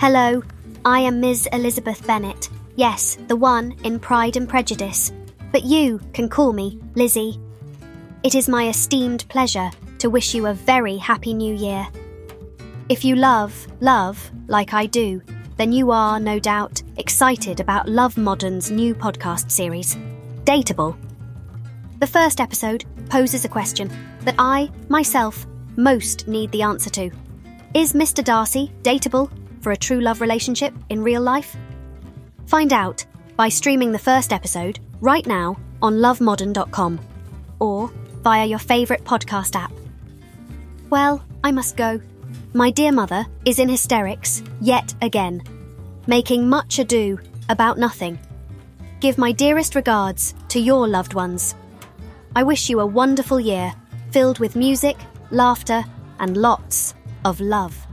Hello, I am Ms. Elizabeth Bennet. Yes, the one in Pride and Prejudice. But you can call me Lizzie. It is my esteemed pleasure to wish you a very happy new year. If you love, love, like I do, then you are, no doubt, excited about Love Moderne's new podcast series, Dateable. The first episode poses a question that I, myself, most need the answer to. Is Mr. Darcy dateable for a true love relationship in real life? Find out by streaming the first episode right now on lovemoderne.com or via your favourite podcast app. Well, I must go. My dear mother is in hysterics yet again, making much ado about nothing. Give my dearest regards to your loved ones. I wish you a wonderful year filled with music, laughter, and lots of love.